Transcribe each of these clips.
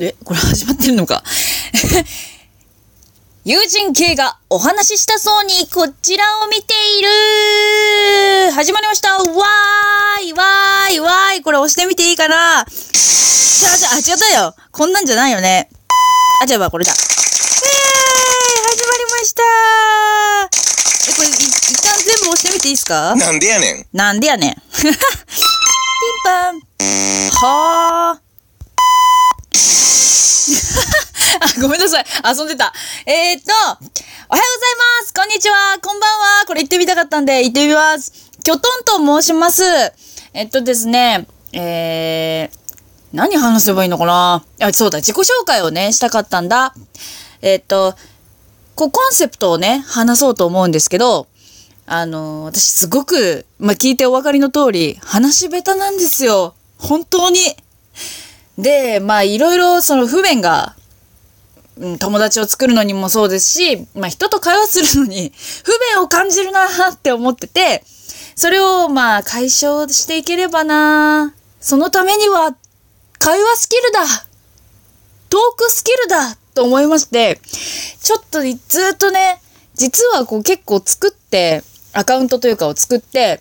え、これ始まってるのか？友人系がお話ししたそうにこちらを見ている始まりましたわーいわーいわーいこれ押してみていいかな？じゃあじゃあ、違ったよこんなんじゃないよね。あ、じゃあこれだ。えー始まりましたえ、これ、い一旦全部押してみていいですか？なんでやねん。なんでやねん。ピンポン。はー。あ、ごめんなさい。遊んでた。えー、っと、おはようございます。こんにちは。こんばんは。これ言ってみたかったんで、言ってみます。きょとんと申します。えっとですね、えー、何話せばいいのかな？あ、そうだ、自己紹介をね、したかったんだ。えっと、こう、コンセプトをね、話そうと思うんですけど、あの、私すごく、まあ、聞いてお分かりの通り、話し下手なんですよ。本当に。で、まあ、いろいろその不便が、うん、友達を作るのにもそうですし、まあ、人と会話するのに 不便を感じるなって思ってて、それをまあ、解消していければなそのためには、会話スキルだトークスキルだと思いまして、ちょっとずっとね、実はこう結構作って、アカウントというかを作って、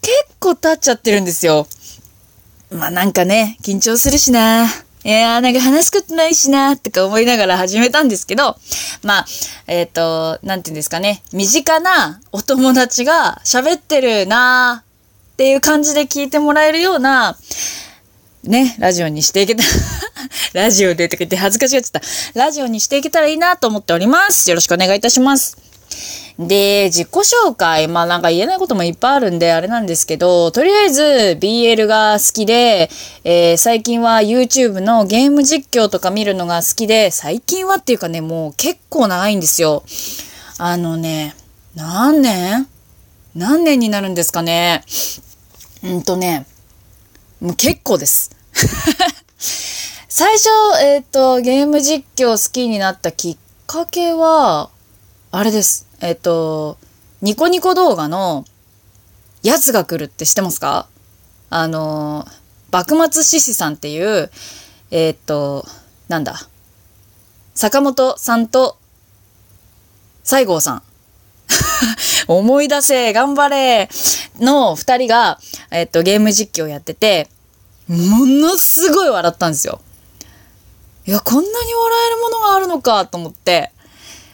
結構経っちゃってるんですよ。まあなんかね、緊張するしな。いやーなんか話すことないしな、とか思いながら始めたんですけど、まあ、えっ、と、なんていうんですかね、身近なお友達が喋ってるなーっていう感じで聞いてもらえるような、ね、ラジオにしていけた、ラジオでとか言って恥ずかしがっちゃった。ラジオにしていけたらいいなと思っております。よろしくお願いいたします。で、自己紹介、まあなんか言えないこともいっぱいあるんで、あれなんですけど、とりあえず BL が好きで、えー最近は YouTube のゲーム実況とか見るのが好きで、最近はっていうかね、もう結構長いんですよ。あのね、何年？何年になるんですかね？うんとね、もう結構です。最初、えっ、と、ゲーム実況好きになったきっかけは、あれです。えっ、と、ニコニコ動画の、やつが来るって知ってますか？あの、幕末獅子さんっていう、えっ、と、なんだ。坂本さんと、西郷さん。思い出せ、頑張れの二人が、えっと、ゲーム実況やってて、ものすごい笑ったんですよ。いや、こんなに笑えるものがあるのかと思って。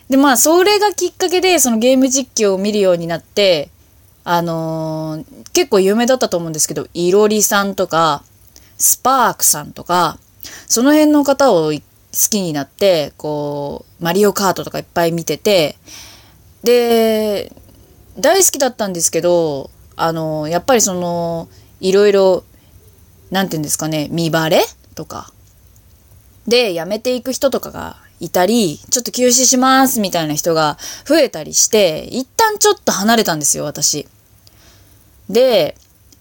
で、まあ、それがきっかけで、そのゲーム実況を見るようになって、あのー結構有名だったと思うんですけど、いろりさんとか、スパークさんとか、その辺の方を好きになって、こう、マリオカートとかいっぱい見てて、で、大好きだったんですけど、あの、やっぱりその、いろいろ、なんて言うんですかね、見バレとか、で、辞めていく人とかがいたり、ちょっと休止しますみたいな人が増えたりして、一旦ちょっと離れたんですよ、私。で、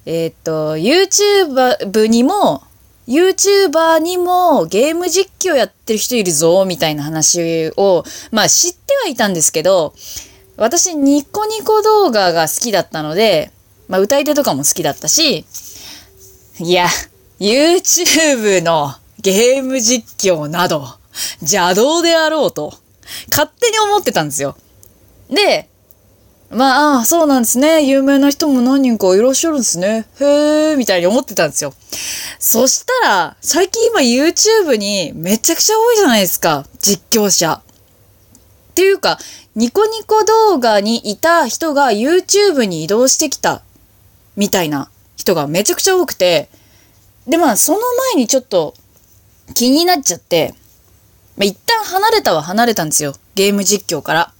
えーっと、YouTube にも、YouTuber にもゲーム実況やってる人いるぞ、みたいな話を、まあ知ってはいたんですけど、私ニコニコ動画が好きだったので、まあ歌い手とかも好きだったし、いや、YouTube のゲーム実況など、邪道であろうと、勝手に思ってたんですよ。で、まあ、あそうなんですね。有名な人も何人かいらっしゃるんですね。へえ、みたいに思ってたんですよ。そしたら、最近今 YouTube にめちゃくちゃ多いじゃないですか。実況者。っていうか、ニコニコ動画にいた人が YouTube に移動してきた、みたいな人がめちゃくちゃ多くて、で、まあ、その前にちょっと気になっちゃって、まあ、一旦離れたは離れたんですよ。ゲーム実況から。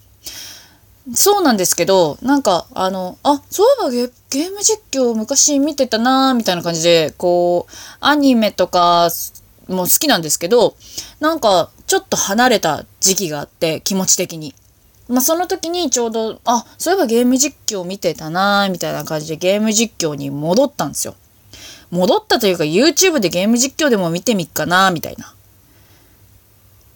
そうなんですけど、なんか、あの、あ、そういえばゲゲーム実況昔見てたなーみたいな感じで、こう、アニメとかも好きなんですけど、なんか、ちょっと離れた時期があって、気持ち的に。まあ、その時にちょうど、あ、そういえばゲーム実況見てたなーみたいな感じでゲーム実況に戻ったんですよ。戻ったというか YouTube でゲーム実況でも見てみっかなみたいな。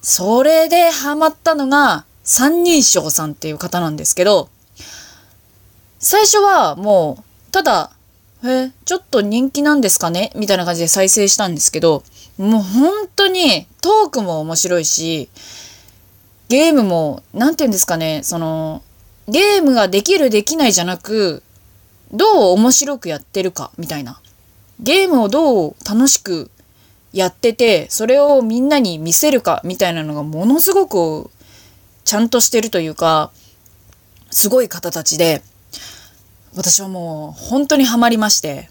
それでハマったのが三人称さんっていう方なんですけど、最初はもう、ただ、え、ちょっと人気なんですかね？みたいな感じで再生したんですけど、もう本当にトークも面白いし、ゲームも、なんて言うんですかね、その、ゲームができるできないじゃなく、どう面白くやってるか、みたいな。ゲームをどう楽しくやってて、それをみんなに見せるか、みたいなのがものすごくちゃんとしてるというか、すごい方たちで、私はもう本当にハマりまして、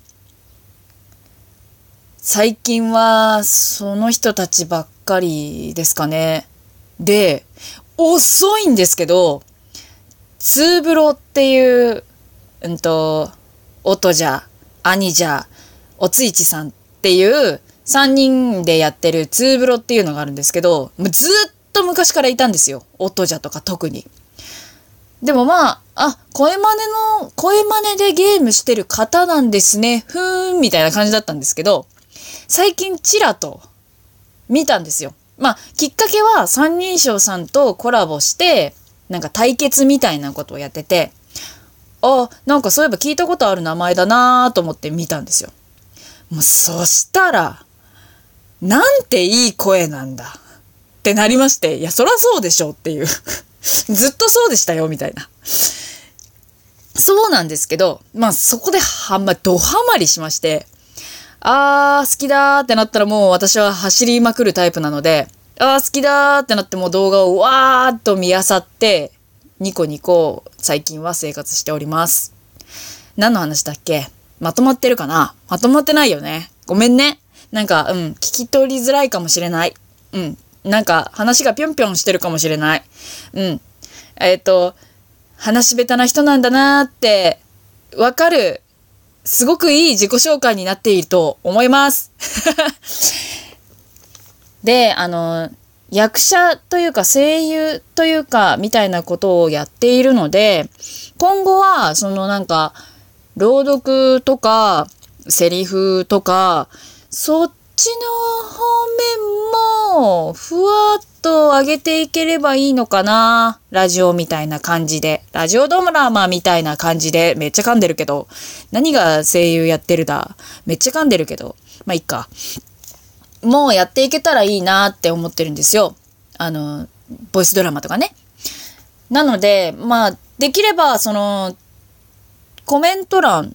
最近はその人たちばっかりですかね。で、遅いんですけど、ツーブロっていう、うんと、音じゃ、兄じゃ、おついちさんっていう3人でやってるツーブロっていうのがあるんですけど、もうずっと昔からいたんですよ。音じゃとか特に。でもまあ、あ、声真似の、声真似でゲームしてる方なんですね。ふーん、みたいな感じだったんですけど、最近チラと見たんですよ。まあ、きっかけは三人称さんとコラボして、なんか対決みたいなことをやってて、あ、なんかそういえば聞いたことある名前だなと思って見たんですよ。もうそしたら、なんていい声なんだってなりまして、いや、そらそうでしょっていう ずっとそうでしたよ、みたいな。そうなんですけど、まあそこではんま、ドハマりしまして、あー、好きだーってなったらもう私は走りまくるタイプなので、あー、好きだーってなっても動画をわーっと見漁って、ニコニコ最近は生活しております。何の話だっけ？まとまってるかな？まとまってないよね。ごめんね。なんか、うん、聞き取りづらいかもしれない。うん。なんか、話がぴょんぴょんしてるかもしれない。うん。えっ、ー、と、話し下手な人なんだなーって、わかるすごくいい自己紹介になっていると思います。で、あの、役者というか声優というかみたいなことをやっているので、今後はそのなんか朗読とかセリフとかそっちの方面もふわっと上げていければいいのかな？ラジオみたいな感じで。ラジオドラマみたいな感じで。めっちゃ噛んでるけど。何が声優やってるだ？めっちゃ噛んでるけど。まあ、いっか。もうやっていけたらいいなって思ってるんですよ。あの、ボイスドラマとかね。なので、まあ、できれば、その、コメント欄、ん？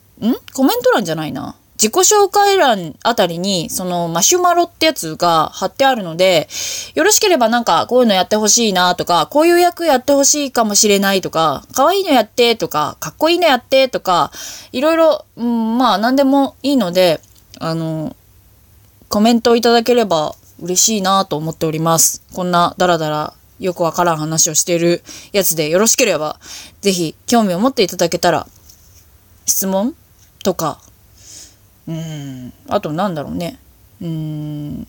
コメント欄じゃないな。自己紹介欄あたりに、そのマシュマロってやつが貼ってあるので、よろしければなんかこういうのやってほしいなとか、こういう役やってほしいかもしれないとか、可愛いのやってとか、かっこいいのやってとか、いろいろ、うん、まあ何でもいいので、あの、コメントいただければ嬉しいなと思っております。こんなダラダラよくわからん話をしているやつでよろしければ、ぜひ興味を持っていただけたら、質問とかうん。あとなんだろうね。うん。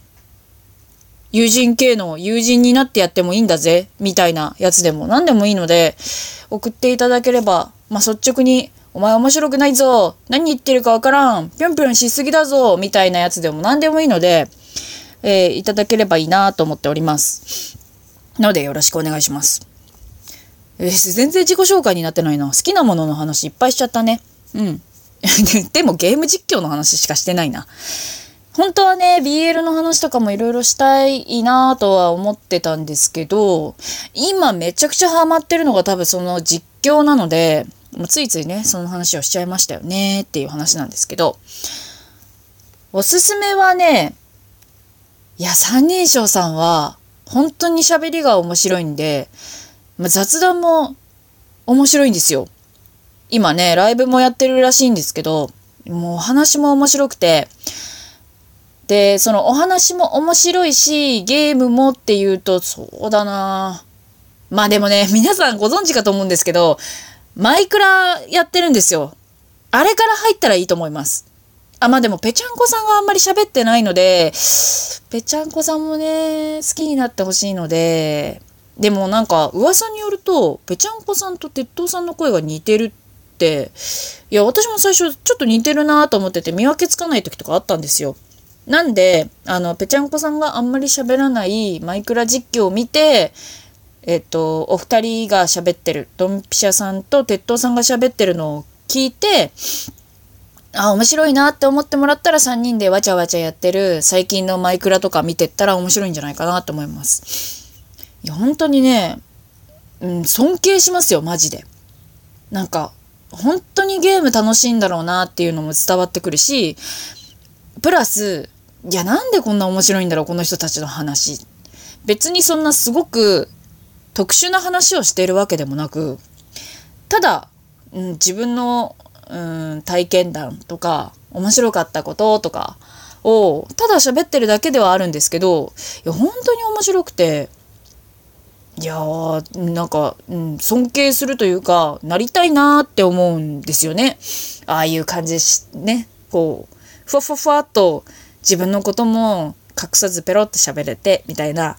友人系の友人になってやってもいいんだぜ、みたいなやつでも何でもいいので、送っていただければ、まあ、率直に、お前面白くないぞ何言ってるかわからんぴょんぴょんしすぎだぞみたいなやつでも何でもいいので、えー、いただければいいなと思っております。ので、よろしくお願いします。えー、全然自己紹介になってないな。好きなものの話いっぱいしちゃったね。うん。でもゲーム実況の話しかしてないな。本当はね、BL の話とかもいろいろしたいなとは思ってたんですけど、今めちゃくちゃハマってるのが多分その実況なので、ついついね、その話をしちゃいましたよねっていう話なんですけど、おすすめはね、いや、三人称さんは本当に喋りが面白いんで、ま、雑談も面白いんですよ。今ね、ライブもやってるらしいんですけど、もうお話も面白くて、で、そのお話も面白いし、ゲームもっていうと、そうだなまあでもね、皆さんご存知かと思うんですけど、マイクラやってるんですよ。あれから入ったらいいと思います。あ、まあでも、ぺちゃんこさんがあんまり喋ってないので、ぺちゃんこさんもね、好きになってほしいので、でもなんか噂によると、ぺちゃんこさんと鉄塔さんの声が似てるってっていや私も最初ちょっと似てるなと思ってて見分けつかない時とかあったんですよ。なんであのぺちゃんこさんがあんまり喋らないマイクラ実況を見てえっとお二人が喋ってるドンピシャさんと鉄塔さんが喋ってるのを聞いてあ、面白いなって思ってもらったら3人でわちゃわちゃやってる最近のマイクラとか見てったら面白いんじゃないかなと思います。いや、本当にね、うん、尊敬しますよ、マジで。なんか、本当にゲーム楽しいんだろうなっていうのも伝わってくるし、プラス、いや、なんでこんな面白いんだろう、この人たちの話。別にそんなすごく特殊な話をしているわけでもなく、ただ、うん、自分のうん体験談とか面白かったこととかをただ喋ってるだけではあるんですけどいや本当に面白くていやーなんか、うん、尊敬するというかなりたいなーって思うんですよねああいう感じしねこうふわふわふわっと自分のことも隠さずペロッと喋れてみたいな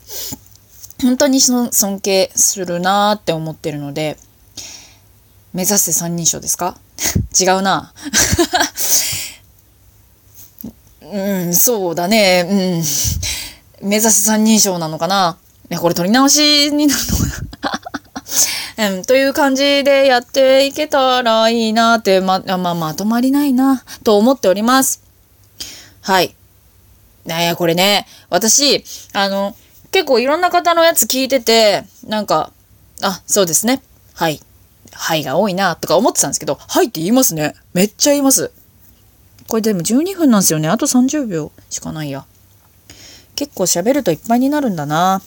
本当に尊敬するなーって思ってるので目指せ三人称ですか？違うな。うん、そうだね。うん。目指せ三人称なのかな？ね、これ取り直しになるのかな。うん、という感じでやっていけたらいいなって、ま、まあ、まとまりないな、と思っております。はい。ねこれね、私、あの、結構いろんな方のやつ聞いてて、なんか、あ、そうですね。はい。はいが多いなとか思ってたんですけど、はいって言いますね。めっちゃ言います。これでも12分なんですよね。あと30秒しかないや。結構喋るといっぱいになるんだな。